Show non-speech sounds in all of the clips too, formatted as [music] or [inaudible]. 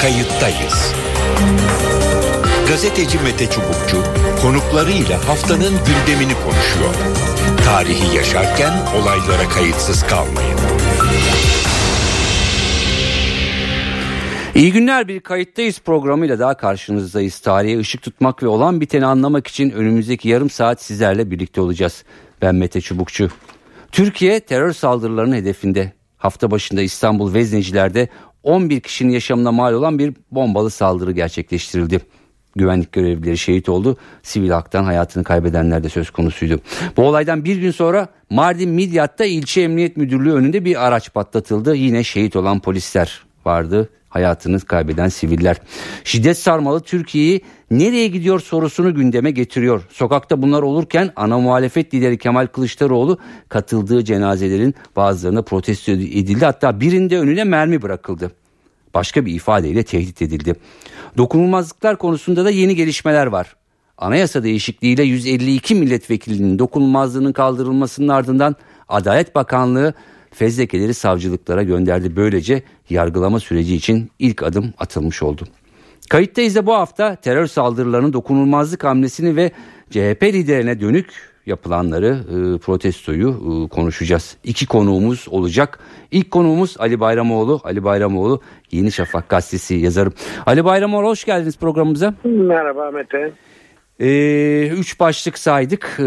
Kayıttayız. Gazeteci Mete Çubukçu konuklarıyla haftanın gündemini konuşuyor. Tarihi yaşarken olaylara kayıtsız kalmayın. İyi günler bir kayıttayız programıyla daha karşınızdayız. Tarihe ışık tutmak ve olan biteni anlamak için önümüzdeki yarım saat sizlerle birlikte olacağız. Ben Mete Çubukçu. Türkiye terör saldırılarının hedefinde. Hafta başında İstanbul Vezneciler'de 11 kişinin yaşamına mal olan bir bombalı saldırı gerçekleştirildi. Güvenlik görevlileri şehit oldu. Sivil haktan hayatını kaybedenler de söz konusuydu. Bu olaydan bir gün sonra Mardin Midyat'ta ilçe emniyet müdürlüğü önünde bir araç patlatıldı. Yine şehit olan polisler vardı hayatını kaybeden siviller. Şiddet sarmalı Türkiye'yi nereye gidiyor sorusunu gündeme getiriyor. Sokakta bunlar olurken ana muhalefet lideri Kemal Kılıçdaroğlu katıldığı cenazelerin bazılarına protesto edildi. Hatta birinde önüne mermi bırakıldı. Başka bir ifadeyle tehdit edildi. Dokunulmazlıklar konusunda da yeni gelişmeler var. Anayasa değişikliğiyle 152 milletvekilinin dokunulmazlığının kaldırılmasının ardından Adalet Bakanlığı fezlekeleri savcılıklara gönderdi. Böylece yargılama süreci için ilk adım atılmış oldu. Kayıttayız da bu hafta terör saldırılarının dokunulmazlık hamlesini ve CHP liderine dönük yapılanları e, protestoyu e, konuşacağız. İki konuğumuz olacak. İlk konuğumuz Ali Bayramoğlu. Ali Bayramoğlu Yeni Şafak gazetesi yazarı. Ali Bayramoğlu hoş geldiniz programımıza. Merhaba Mete. Ee, üç başlık saydık. Ee,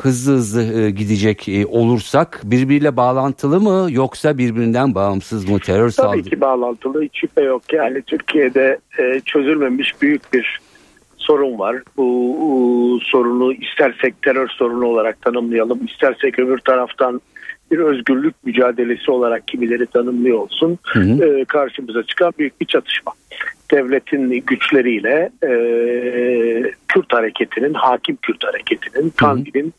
hızlı hızlı e, gidecek e, olursak birbiriyle bağlantılı mı yoksa birbirinden bağımsız mı? Terör saldırı? Tabii ki bağlantılı. Hiç şüphe yok. Yani Türkiye'de e, çözülmemiş büyük bir sorun var. Bu, sorunu istersek terör sorunu olarak tanımlayalım istersek öbür taraftan bir özgürlük mücadelesi olarak kimileri tanımlıyor olsun hı hı. E, karşımıza çıkan büyük bir çatışma devletin güçleriyle e, Kürt hareketinin, hakim Kürt hareketinin, Kandil'in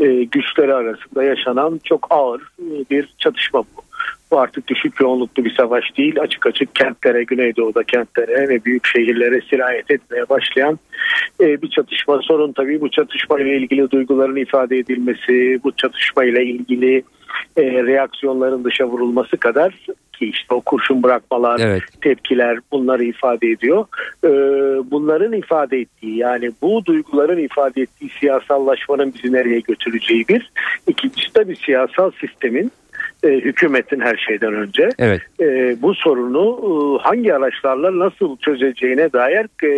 e, güçleri arasında yaşanan çok ağır e, bir çatışma bu. Bu artık düşük yoğunluklu bir savaş değil. Açık açık kentlere, Güneydoğu'da kentlere ve büyük şehirlere sirayet etmeye başlayan e, bir çatışma. Sorun tabii bu çatışma ile ilgili duyguların ifade edilmesi, bu çatışma ile ilgili e, reaksiyonların dışa vurulması kadar ki işte o kurşun bırakmalar, evet. tepkiler bunları ifade ediyor. E, bunların ifade ettiği yani bu duyguların ifade ettiği siyasallaşmanın bizi nereye götüreceği bir. İkincisi de bir siyasal sistemin e, hükümetin her şeyden önce evet. e, bu sorunu e, hangi araçlarla nasıl çözeceğine dair e,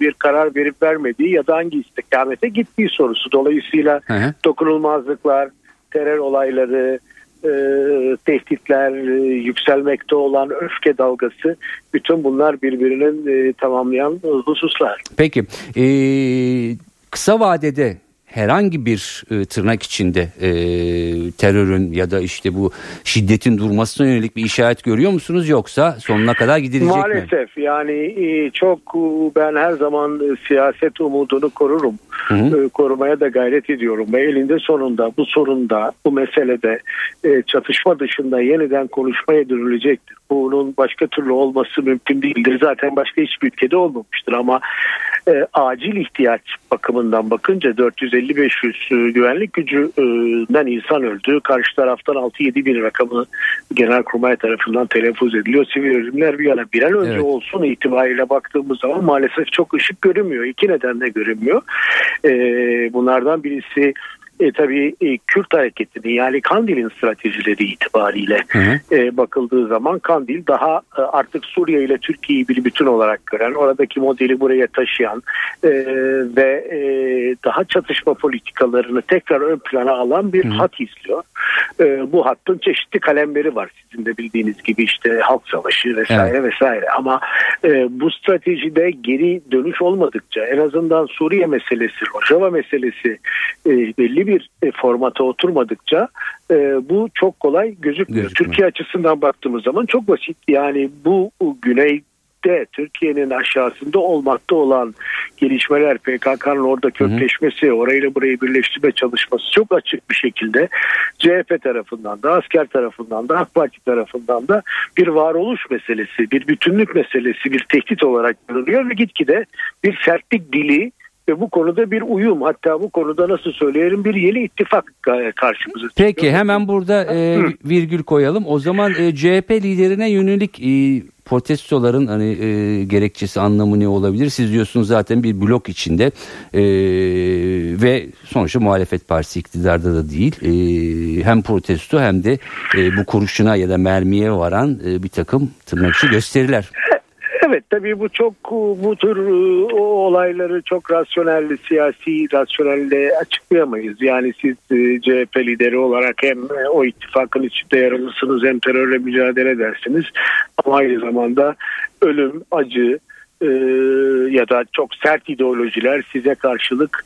bir karar verip vermediği ya da hangi istikamete gittiği sorusu. Dolayısıyla hı hı. dokunulmazlıklar, terör olayları, e, tehditler, e, yükselmekte olan öfke dalgası bütün bunlar birbirinin e, tamamlayan hususlar. Peki e, kısa vadede herhangi bir e, tırnak içinde e, terörün ya da işte bu şiddetin durmasına yönelik bir işaret görüyor musunuz yoksa sonuna kadar gidilecek Maalesef, mi? Maalesef yani e, çok ben her zaman siyaset umudunu korurum. Hı hı. E, korumaya da gayret ediyorum ve elinde sonunda bu sorunda bu meselede e, çatışma dışında yeniden konuşmaya dönülecektir. Bunun başka türlü olması mümkün değildir. Zaten başka hiçbir ülkede olmamıştır ama e, acil ihtiyaç bakımından bakınca 450-500 e, güvenlik gücünden insan öldü. Karşı taraftan 6-7 bin rakamı Genelkurmay tarafından telaffuz ediliyor. Sivil ölümler bir yana bir an önce evet. olsun itibariyle baktığımız zaman maalesef çok ışık görünmüyor. İki nedenle görünmüyor. E, bunlardan birisi e, tabii e, Kürt hareketini yani Kandil'in stratejileri itibariyle hı hı. E, bakıldığı zaman Kandil daha e, artık Suriye ile Türkiye'yi bir bütün olarak gören, oradaki modeli buraya taşıyan e, ve e, daha çatışma politikalarını tekrar ön plana alan bir hı. hat izliyor. E, bu hattın çeşitli kalemleri var sizin de bildiğiniz gibi işte halk savaşı vesaire evet. vesaire ama e, bu stratejide geri dönüş olmadıkça en azından Suriye meselesi, Rojava meselesi e, belli bir e, formata oturmadıkça e, bu çok kolay gözükmüyor. Gözükmüyor. Türkiye açısından baktığımız zaman çok basit yani bu güney de Türkiye'nin aşağısında olmakta olan gelişmeler PKK'nın orada kökleşmesi, orayla burayı birleştirme çalışması çok açık bir şekilde CHP tarafından da asker tarafından da AK Parti tarafından da bir varoluş meselesi, bir bütünlük meselesi, bir tehdit olarak görülüyor ve gitgide bir sertlik dili ve bu konuda bir uyum hatta bu konuda nasıl söyleyelim bir yeni ittifak karşımıza çıkıyor. Peki hemen burada e, virgül koyalım. O zaman e, CHP liderine yönelik e, protestoların hani e, gerekçesi anlamı ne olabilir? Siz diyorsunuz zaten bir blok içinde e, ve sonuçta muhalefet partisi iktidarda da değil. E, hem protesto hem de e, bu kurşuna ya da mermiye varan e, bir takım tırnak gösteriler. Evet tabii bu çok bu tür e, o olayları çok rasyonel siyasi rasyonelle açıklayamayız. Yani siz e, CHP lideri olarak hem e, o ittifakın içinde yer alırsınız hem terörle mücadele edersiniz. Ama aynı zamanda ölüm, acı ya da çok sert ideolojiler size karşılık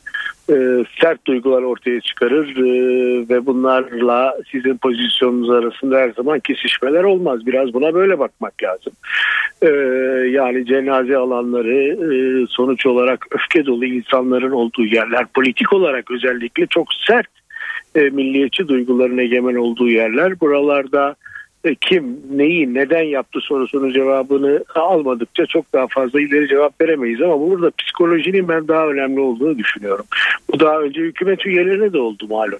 e, sert duygular ortaya çıkarır e, ve bunlarla sizin pozisyonunuz arasında her zaman kesişmeler olmaz. Biraz buna böyle bakmak lazım. E, yani cenaze alanları e, sonuç olarak öfke dolu insanların olduğu yerler politik olarak özellikle çok sert e, milliyetçi duyguların egemen olduğu yerler. Buralarda kim neyi neden yaptı sorusunun cevabını almadıkça çok daha fazla ileri cevap veremeyiz ama burada psikolojinin ben daha önemli olduğunu düşünüyorum. Bu daha önce hükümet üyelerine de oldu malum.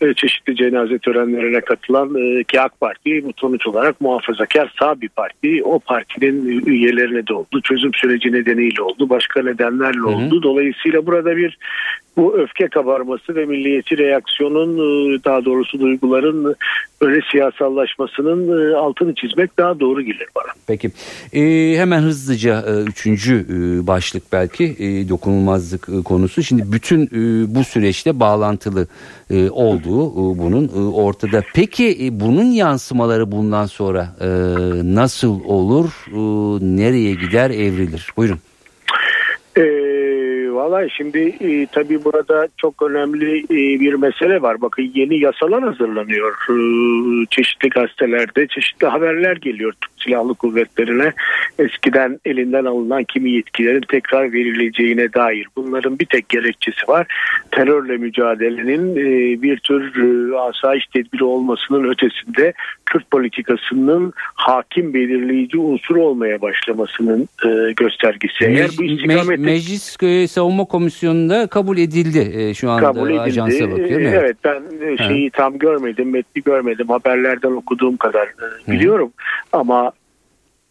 E, çeşitli cenaze törenlerine katılan e, ki AK Parti bu sonuç olarak muhafazakar sağ bir parti. O partinin üyelerine de oldu. Çözüm süreci nedeniyle oldu. Başka nedenlerle oldu. Dolayısıyla burada bir bu öfke kabarması ve milliyetçi reaksiyonun e, daha doğrusu duyguların öyle siyasallaşmasının e, altını çizmek daha doğru gelir bana. Peki ee, hemen hızlıca e, üçüncü e, başlık belki e, dokunulmazlık e, konusu. Şimdi bütün e, bu süreçte bağlantılı e, olduğu e, bunun e, ortada. Peki e, bunun yansımaları bundan sonra e, nasıl olur? E, nereye gider evrilir? Buyurun. Valla şimdi e, tabii burada çok önemli e, bir mesele var. Bakın yeni yasalar hazırlanıyor. E, çeşitli gazetelerde çeşitli haberler geliyor Türk Silahlı Kuvvetleri'ne. Eskiden elinden alınan kimi yetkilerin tekrar verileceğine dair. Bunların bir tek gerekçesi var. Terörle mücadelenin e, bir tür e, asayiş tedbiri olmasının ötesinde Kürt politikasının hakim belirleyici unsur olmaya başlamasının e, göstergesi. Eğer bu istikamette... Me meclis Savunma Komisyonu'nda kabul edildi e, şu anda kabul edildi. ajansa bakıyorum. Evet, evet ben e, şeyi ha. tam görmedim, metni görmedim. Haberlerden okuduğum kadar e, biliyorum. Hı. Ama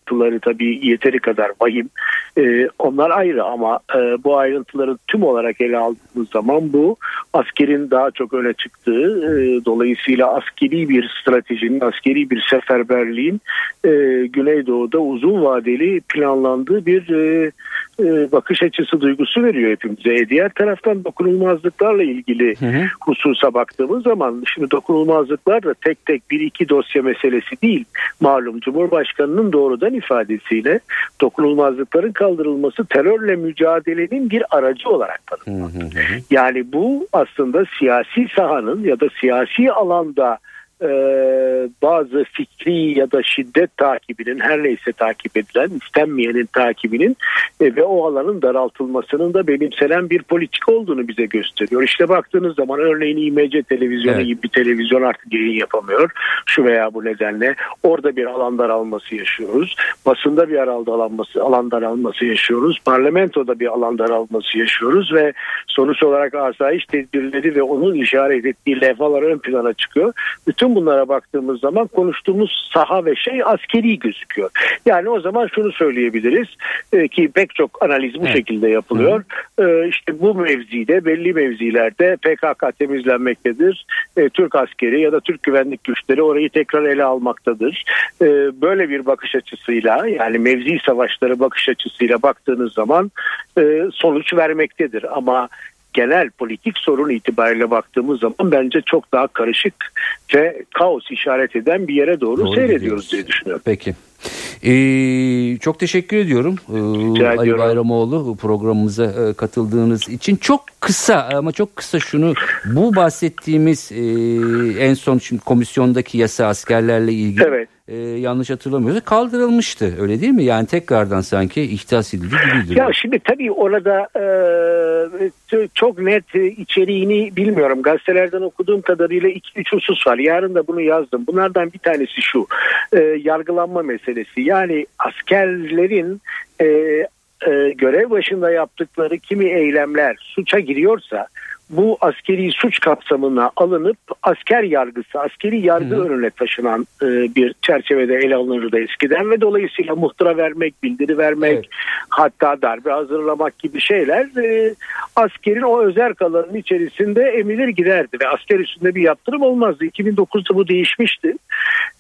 ayrıntıları tabii yeteri kadar vahim. E, onlar ayrı ama e, bu ayrıntıları tüm olarak ele aldığımız zaman bu askerin daha çok öne çıktığı e, dolayısıyla askeri bir stratejinin, askeri bir seferberliğin e, Güneydoğu'da uzun vadeli planlandığı bir e, e, bakış açısı duygusu veriyor hepimize. E, diğer taraftan dokunulmazlıklarla ilgili hı hı. hususa baktığımız zaman şimdi dokunulmazlıklar da tek tek bir iki dosya meselesi değil. Malum Cumhurbaşkanı'nın doğrudan ifadesiyle dokunulmazlıkların kaldırılması terörle mücadelenin bir aracı olarak tanımlandı. Yani bu aslında siyasi sahanın ya da siyasi alanda e, bazı fikri ya da şiddet takibinin her neyse takip edilen istenmeyenin takibinin e, ve o alanın daraltılmasının da benimsenen bir politik olduğunu bize gösteriyor. İşte baktığınız zaman örneğin İMC televizyonu evet. gibi bir televizyon artık yayın yapamıyor. Şu veya bu nedenle orada bir alan daralması yaşıyoruz. Basında bir alan daralması, alan daralması yaşıyoruz. Parlamentoda bir alan daralması yaşıyoruz ve sonuç olarak asayiş tedbirleri ve onun işaret ettiği levhalar ön plana çıkıyor. Bütün bütün bunlara baktığımız zaman konuştuğumuz saha ve şey askeri gözüküyor. Yani o zaman şunu söyleyebiliriz e, ki pek çok analiz bu evet. şekilde yapılıyor. E, işte bu mevzide belli mevzilerde PKK temizlenmektedir. E, Türk askeri ya da Türk güvenlik güçleri orayı tekrar ele almaktadır. E, böyle bir bakış açısıyla yani mevzi savaşları bakış açısıyla baktığınız zaman e, sonuç vermektedir. Ama genel politik sorun itibariyle baktığımız zaman bence çok daha karışık ve kaos işaret eden bir yere doğru, doğru seyrediyoruz diye düşünüyorum. Peki. Ee, çok teşekkür ediyorum ee, Ali Bayramoğlu programımıza e, katıldığınız için. Çok kısa ama çok kısa şunu bu bahsettiğimiz e, en son şimdi komisyondaki yasa askerlerle ilgili evet e, yanlış hatırlamıyorsa kaldırılmıştı öyle değil mi? Yani tekrardan sanki ihtas edildi gibiydi. Ya şimdi tabii orada e, çok net içeriğini bilmiyorum. Gazetelerden okuduğum kadarıyla iki üç husus var. Yarın da bunu yazdım. Bunlardan bir tanesi şu. E, yargılanma meselesi. Yani askerlerin e, e, görev başında yaptıkları kimi eylemler suça giriyorsa bu askeri suç kapsamına alınıp asker yargısı, askeri yargı Hı. önüne taşınan e, bir çerçevede ele alınırdı eskiden ve dolayısıyla muhtıra vermek, bildiri vermek, evet. hatta darbe hazırlamak gibi şeyler e, askerin o özel alanının içerisinde emilir giderdi ve asker üstünde bir yaptırım olmazdı. 2009'da bu değişmişti.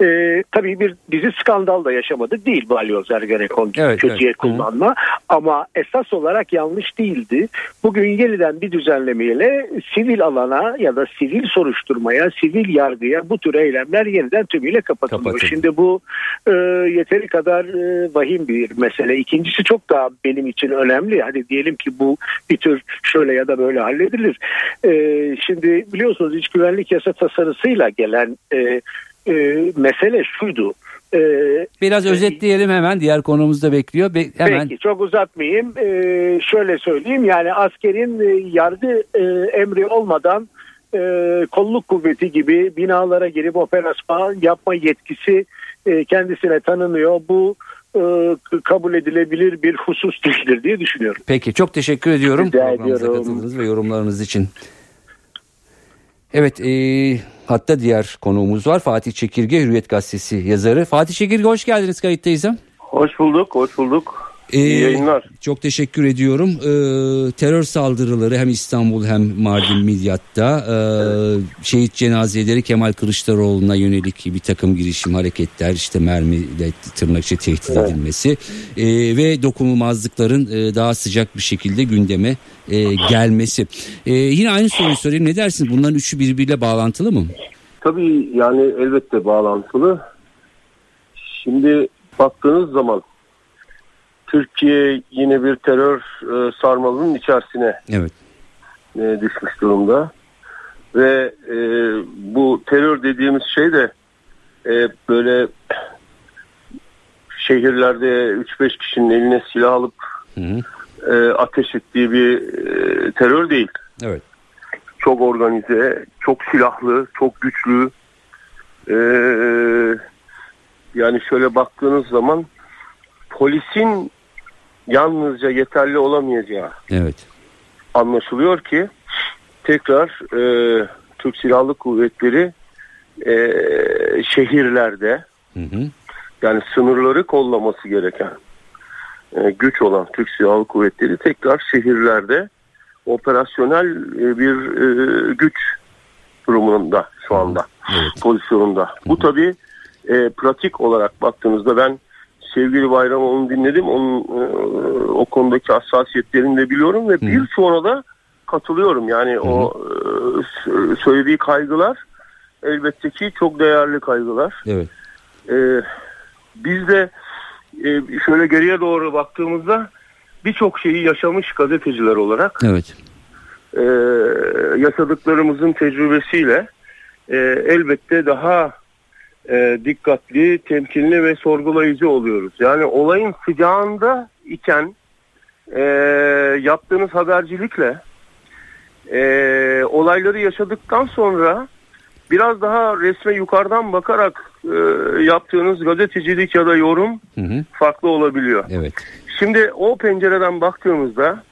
E, tabii bir dizi skandal da yaşamadık değil balyoz ergenekon evet, kötüye evet. kullanma Hı. ama esas olarak yanlış değildi. Bugün yeniden bir düzenlemeyle sivil alana ya da sivil soruşturmaya, sivil yargıya bu tür eylemler yeniden tümüyle kapatılıyor. Kapatın. Şimdi bu e, yeteri kadar e, vahim bir mesele. İkincisi çok daha benim için önemli. Hadi diyelim ki bu bir tür şöyle ya da böyle halledilir. E, şimdi biliyorsunuz iç güvenlik yasa tasarısıyla gelen e, e, mesele şuydu. Ee, Biraz özetleyelim hemen diğer konumuz da bekliyor. Be- hemen. Peki çok uzatmayayım. Ee, şöyle söyleyeyim yani askerin e, yargı e, emri olmadan e, kolluk kuvveti gibi binalara girip operasyon yapma yetkisi e, kendisine tanınıyor. Bu e, kabul edilebilir bir husus değildir diye düşünüyorum. Peki çok teşekkür ediyorum. Rica ediyorum. katıldığınız ve yorumlarınız için. Evet e, hatta diğer konuğumuz var Fatih Çekirge Hürriyet Gazetesi yazarı. Fatih Çekirge hoş geldiniz kayıttayız. Hoş bulduk hoş bulduk. Ee, İyi yayınlar. Çok teşekkür ediyorum. Ee, terör saldırıları hem İstanbul hem Mardin Midyat'ta e, şehit cenazeleri Kemal Kılıçdaroğlu'na yönelik bir takım girişim hareketler işte mermiyle tırnakçı tehdit evet. edilmesi e, ve dokunulmazlıkların e, daha sıcak bir şekilde gündeme e, gelmesi. E, yine aynı soruyu sorayım ne dersiniz bunların üçü birbiriyle bağlantılı mı? Tabii yani elbette bağlantılı. Şimdi baktığınız zaman Türkiye yine bir terör e, sarmalının içerisine evet. e, düşmüş durumda. Ve e, bu terör dediğimiz şey de e, böyle şehirlerde 3-5 kişinin eline silah alıp hı hı. E, ateş ettiği bir e, terör değil. Evet. Çok organize, çok silahlı, çok güçlü. E, yani şöyle baktığınız zaman polisin yalnızca yeterli olamayacağı evet. anlaşılıyor ki tekrar e, Türk Silahlı Kuvvetleri e, şehirlerde hı hı. yani sınırları kollaması gereken e, güç olan Türk Silahlı Kuvvetleri tekrar şehirlerde operasyonel e, bir e, güç durumunda şu anda evet. pozisyonunda. Hı hı. Bu tabi e, pratik olarak baktığınızda ben sevgili Bayram onu dinledim. Onun e, o konudaki hassasiyetlerini de biliyorum ve birçoğuna da katılıyorum. Yani Hı. o e, söylediği kaygılar elbette ki çok değerli kaygılar. Evet. E, biz de e, şöyle geriye doğru baktığımızda birçok şeyi yaşamış gazeteciler olarak evet. e, yaşadıklarımızın tecrübesiyle e, elbette daha e, dikkatli, temkinli ve sorgulayıcı oluyoruz. Yani olayın sıcağında iken e, yaptığınız habercilikle e, olayları yaşadıktan sonra biraz daha resme yukarıdan bakarak e, yaptığınız gazetecilik ya da yorum hı hı. farklı olabiliyor. Evet. Şimdi o pencereden baktığımızda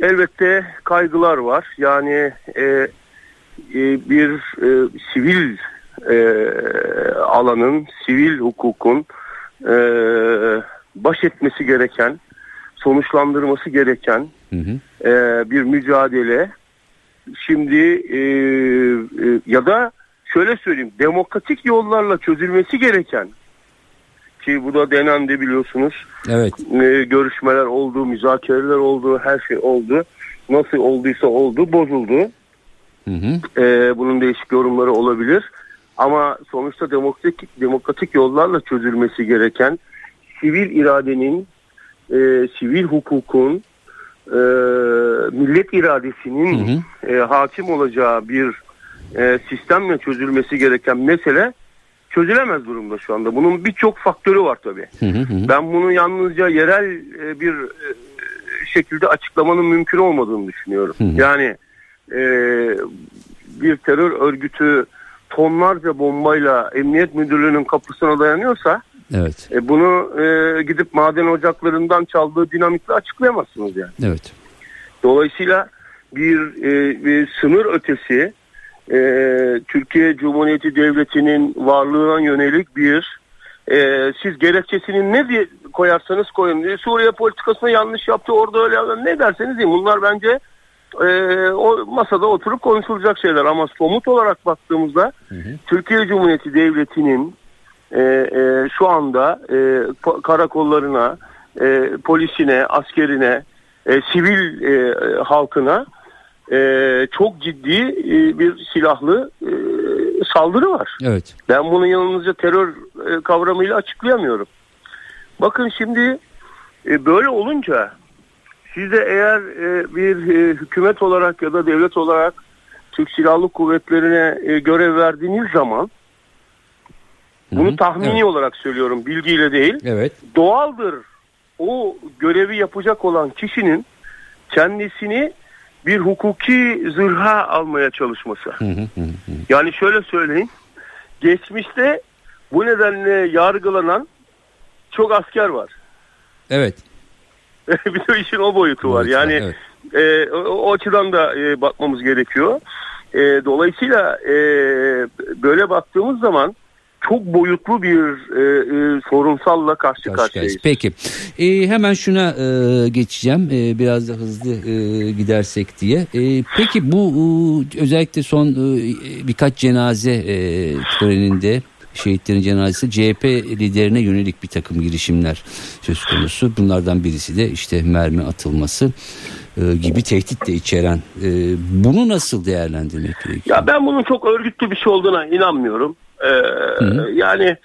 elbette kaygılar var. Yani e, e, bir e, sivil e, alanın, sivil hukukun e, baş etmesi gereken, sonuçlandırması gereken hı hı. E, bir mücadele. Şimdi e, e, ya da şöyle söyleyeyim, demokratik yollarla çözülmesi gereken ki bu da denendi biliyorsunuz. Evet. E, görüşmeler oldu, müzakereler oldu, her şey oldu. Nasıl olduysa oldu, bozuldu. Hı hı. E, bunun değişik yorumları olabilir. Ama sonuçta demokratik demokratik yollarla çözülmesi gereken sivil iradenin, e, sivil hukukun, e, millet iradesinin hı hı. E, hakim olacağı bir e, sistemle çözülmesi gereken mesele çözülemez durumda şu anda. Bunun birçok faktörü var tabii. Hı hı. Ben bunu yalnızca yerel e, bir e, şekilde açıklamanın mümkün olmadığını düşünüyorum. Hı hı. Yani e, bir terör örgütü tonlarca bombayla emniyet müdürlüğünün kapısına dayanıyorsa evet. e, bunu e, gidip maden ocaklarından çaldığı dinamikle açıklayamazsınız yani. Evet. Dolayısıyla bir, e, bir sınır ötesi e, Türkiye Cumhuriyeti Devleti'nin varlığına yönelik bir e, siz gerekçesini ne diye koyarsanız koyun. Suriye politikasını yanlış yaptı orada öyle ne derseniz deyin. Bunlar bence e, o masada oturup konuşulacak şeyler ama somut olarak baktığımızda hı hı. Türkiye Cumhuriyeti Devleti'nin e, e, şu anda e, karakollarına, e, polisine, askerine, e, sivil e, halkına e, çok ciddi e, bir silahlı e, saldırı var. Evet. Ben bunu yalnızca terör e, kavramıyla açıklayamıyorum. Bakın şimdi e, böyle olunca siz de eğer e, bir e, hükümet olarak ya da devlet olarak Türk Silahlı Kuvvetleri'ne e, görev verdiğiniz zaman bunu Hı-hı. tahmini evet. olarak söylüyorum bilgiyle değil. Evet. Doğaldır o görevi yapacak olan kişinin kendisini bir hukuki zırha almaya çalışması. Hı hı hı. Yani şöyle söyleyeyim. Geçmişte bu nedenle yargılanan çok asker var. Evet. [laughs] bir de işin o boyutu var. Yani evet. e, o, o açıdan da e, bakmamız gerekiyor. E, dolayısıyla e, böyle baktığımız zaman çok boyutlu bir e, e, sorunsalla karşı, karşı karşıyayız. Peki e, hemen şuna e, geçeceğim e, biraz da hızlı e, gidersek diye. E, peki bu e, özellikle son e, birkaç cenaze e, töreninde şehitlerin cenazesi CHP liderine yönelik bir takım girişimler söz konusu. Bunlardan birisi de işte mermi atılması e, gibi tehdit de içeren. E, bunu nasıl değerlendirmek gerekiyor? Ya ben bunun çok örgütlü bir şey olduğuna inanmıyorum. Ee, yani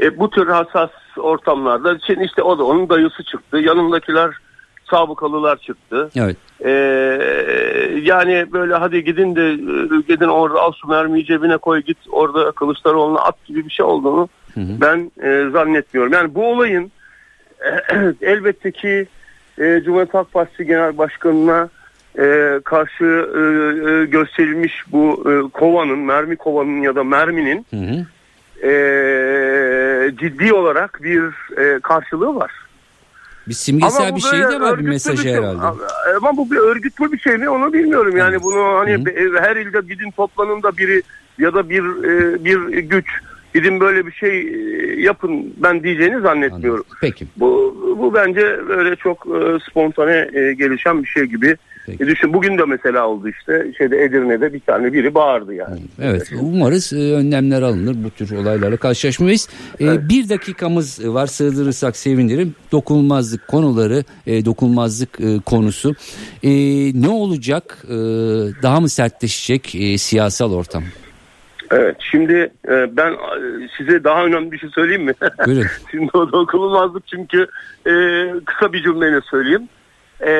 e, bu tür hassas ortamlarda şimdi işte o da onun dayısı çıktı. Yanındakiler sabıkalılar çıktı. Evet. Ee, yani böyle hadi gidin de e, gidin orada al şu mermiyi cebine koy git orada Kılıçdaroğlu'na at gibi bir şey olduğunu hı hı. ben e, zannetmiyorum. Yani bu olayın [clears throat] elbette ki e, Cumhuriyet Halk Partisi Genel Başkanı'na e, karşı e, e, gösterilmiş bu e, kovanın, mermi kovanın ya da merminin hı hı. E, ciddi olarak bir e, karşılığı var. Bir simgesel bir şey de var bir mesajı bir şey. herhalde. Ama bu bir örgütlü bir şey mi onu bilmiyorum. Yani evet. bunu hani hı. her ilde gidin toplanın da biri ya da bir e, bir güç gidin böyle bir şey e, yapın ben diyeceğini zannetmiyorum. Anladım. Peki. Bu bu bence böyle çok e, spontane e, gelişen bir şey gibi. Peki. E düşün bugün de mesela oldu işte şeyde Edirne'de bir tane biri bağırdı yani. Evet umarız e, önlemler alınır bu tür olaylarla karşılaşmayız. E, evet. Bir dakikamız var sığdırırsak sevinirim. Dokunulmazlık konuları e, dokunulmazlık e, konusu e, ne olacak e, daha mı sertleşecek e, siyasal ortam? Evet şimdi e, ben e, size daha önemli bir şey söyleyeyim mi? Buyurun. [laughs] şimdi o dokunulmazlık çünkü e, kısa bir cümleyle söyleyeyim. E,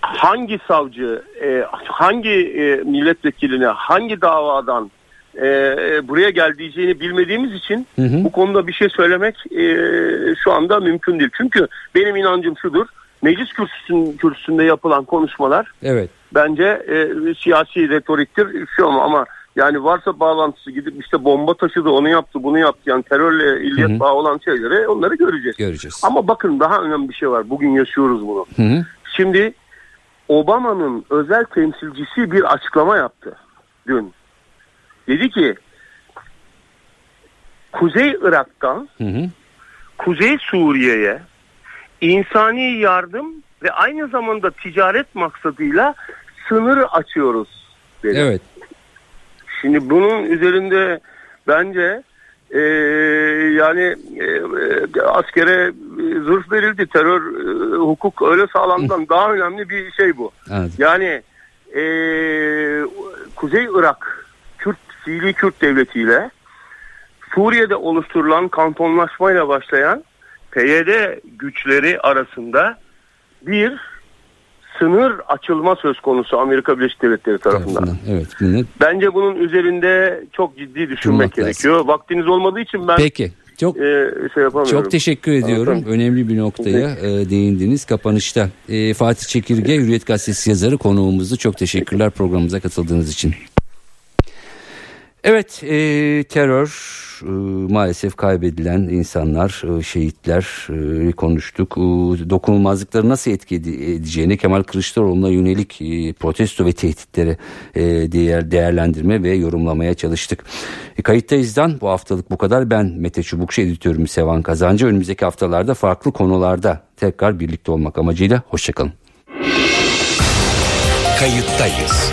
hangi savcı, e, hangi e, milletvekiline, hangi davadan e, buraya geldiğini bilmediğimiz için hı hı. bu konuda bir şey söylemek e, şu anda mümkün değil. Çünkü benim inancım şudur. Meclis kürsüsün, kürsüsünde yapılan konuşmalar evet. bence e, siyasi retoriktir. Şu ama, ama yani varsa bağlantısı gidip işte bomba taşıdı onu yaptı bunu yaptı yani terörle illiyet bağı olan şeyleri onları göreceğiz. Göreceğiz. Ama bakın daha önemli bir şey var. Bugün yaşıyoruz bunu. Hı hı. Şimdi Obama'nın özel temsilcisi bir açıklama yaptı dün. Dedi ki Kuzey Irak'tan hı hı. Kuzey Suriye'ye insani yardım ve aynı zamanda ticaret maksadıyla sınır açıyoruz dedi. Evet. Şimdi bunun üzerinde bence e, yani e, e askere zırh verildi. Terör e, hukuk öyle sağlamdan daha önemli bir şey bu. Evet. Yani e, Kuzey Irak Kürt Fiili Kürt devletiyle Suriye'de oluşturulan kantonlaşmayla başlayan PYD güçleri arasında bir sınır açılma söz konusu Amerika Birleşik Devletleri tarafından. Evet, bunu... Bence bunun üzerinde çok ciddi düşünmek gerekiyor. Lazım. Vaktiniz olmadığı için ben Peki. Çok e, şey yapamıyorum. Çok teşekkür ediyorum. Anladım. Önemli bir noktaya e, değindiniz kapanışta. E, Fatih Çekirge Hürriyet Gazetesi yazarı konuğumuzdu. Çok teşekkürler programımıza katıldığınız için. Evet e, terör e, maalesef kaybedilen insanlar e, şehitler e, konuştuk e, dokunulmazlıkları nasıl etki edeceğini Kemal Kılıçdaroğlu'na yönelik e, protesto ve tehditleri e, değer, değerlendirme ve yorumlamaya çalıştık. E, kayıttayızdan bu haftalık bu kadar ben Mete Çubukçu editörüm Sevan Kazancı önümüzdeki haftalarda farklı konularda tekrar birlikte olmak amacıyla hoşçakalın. Kayıttayız.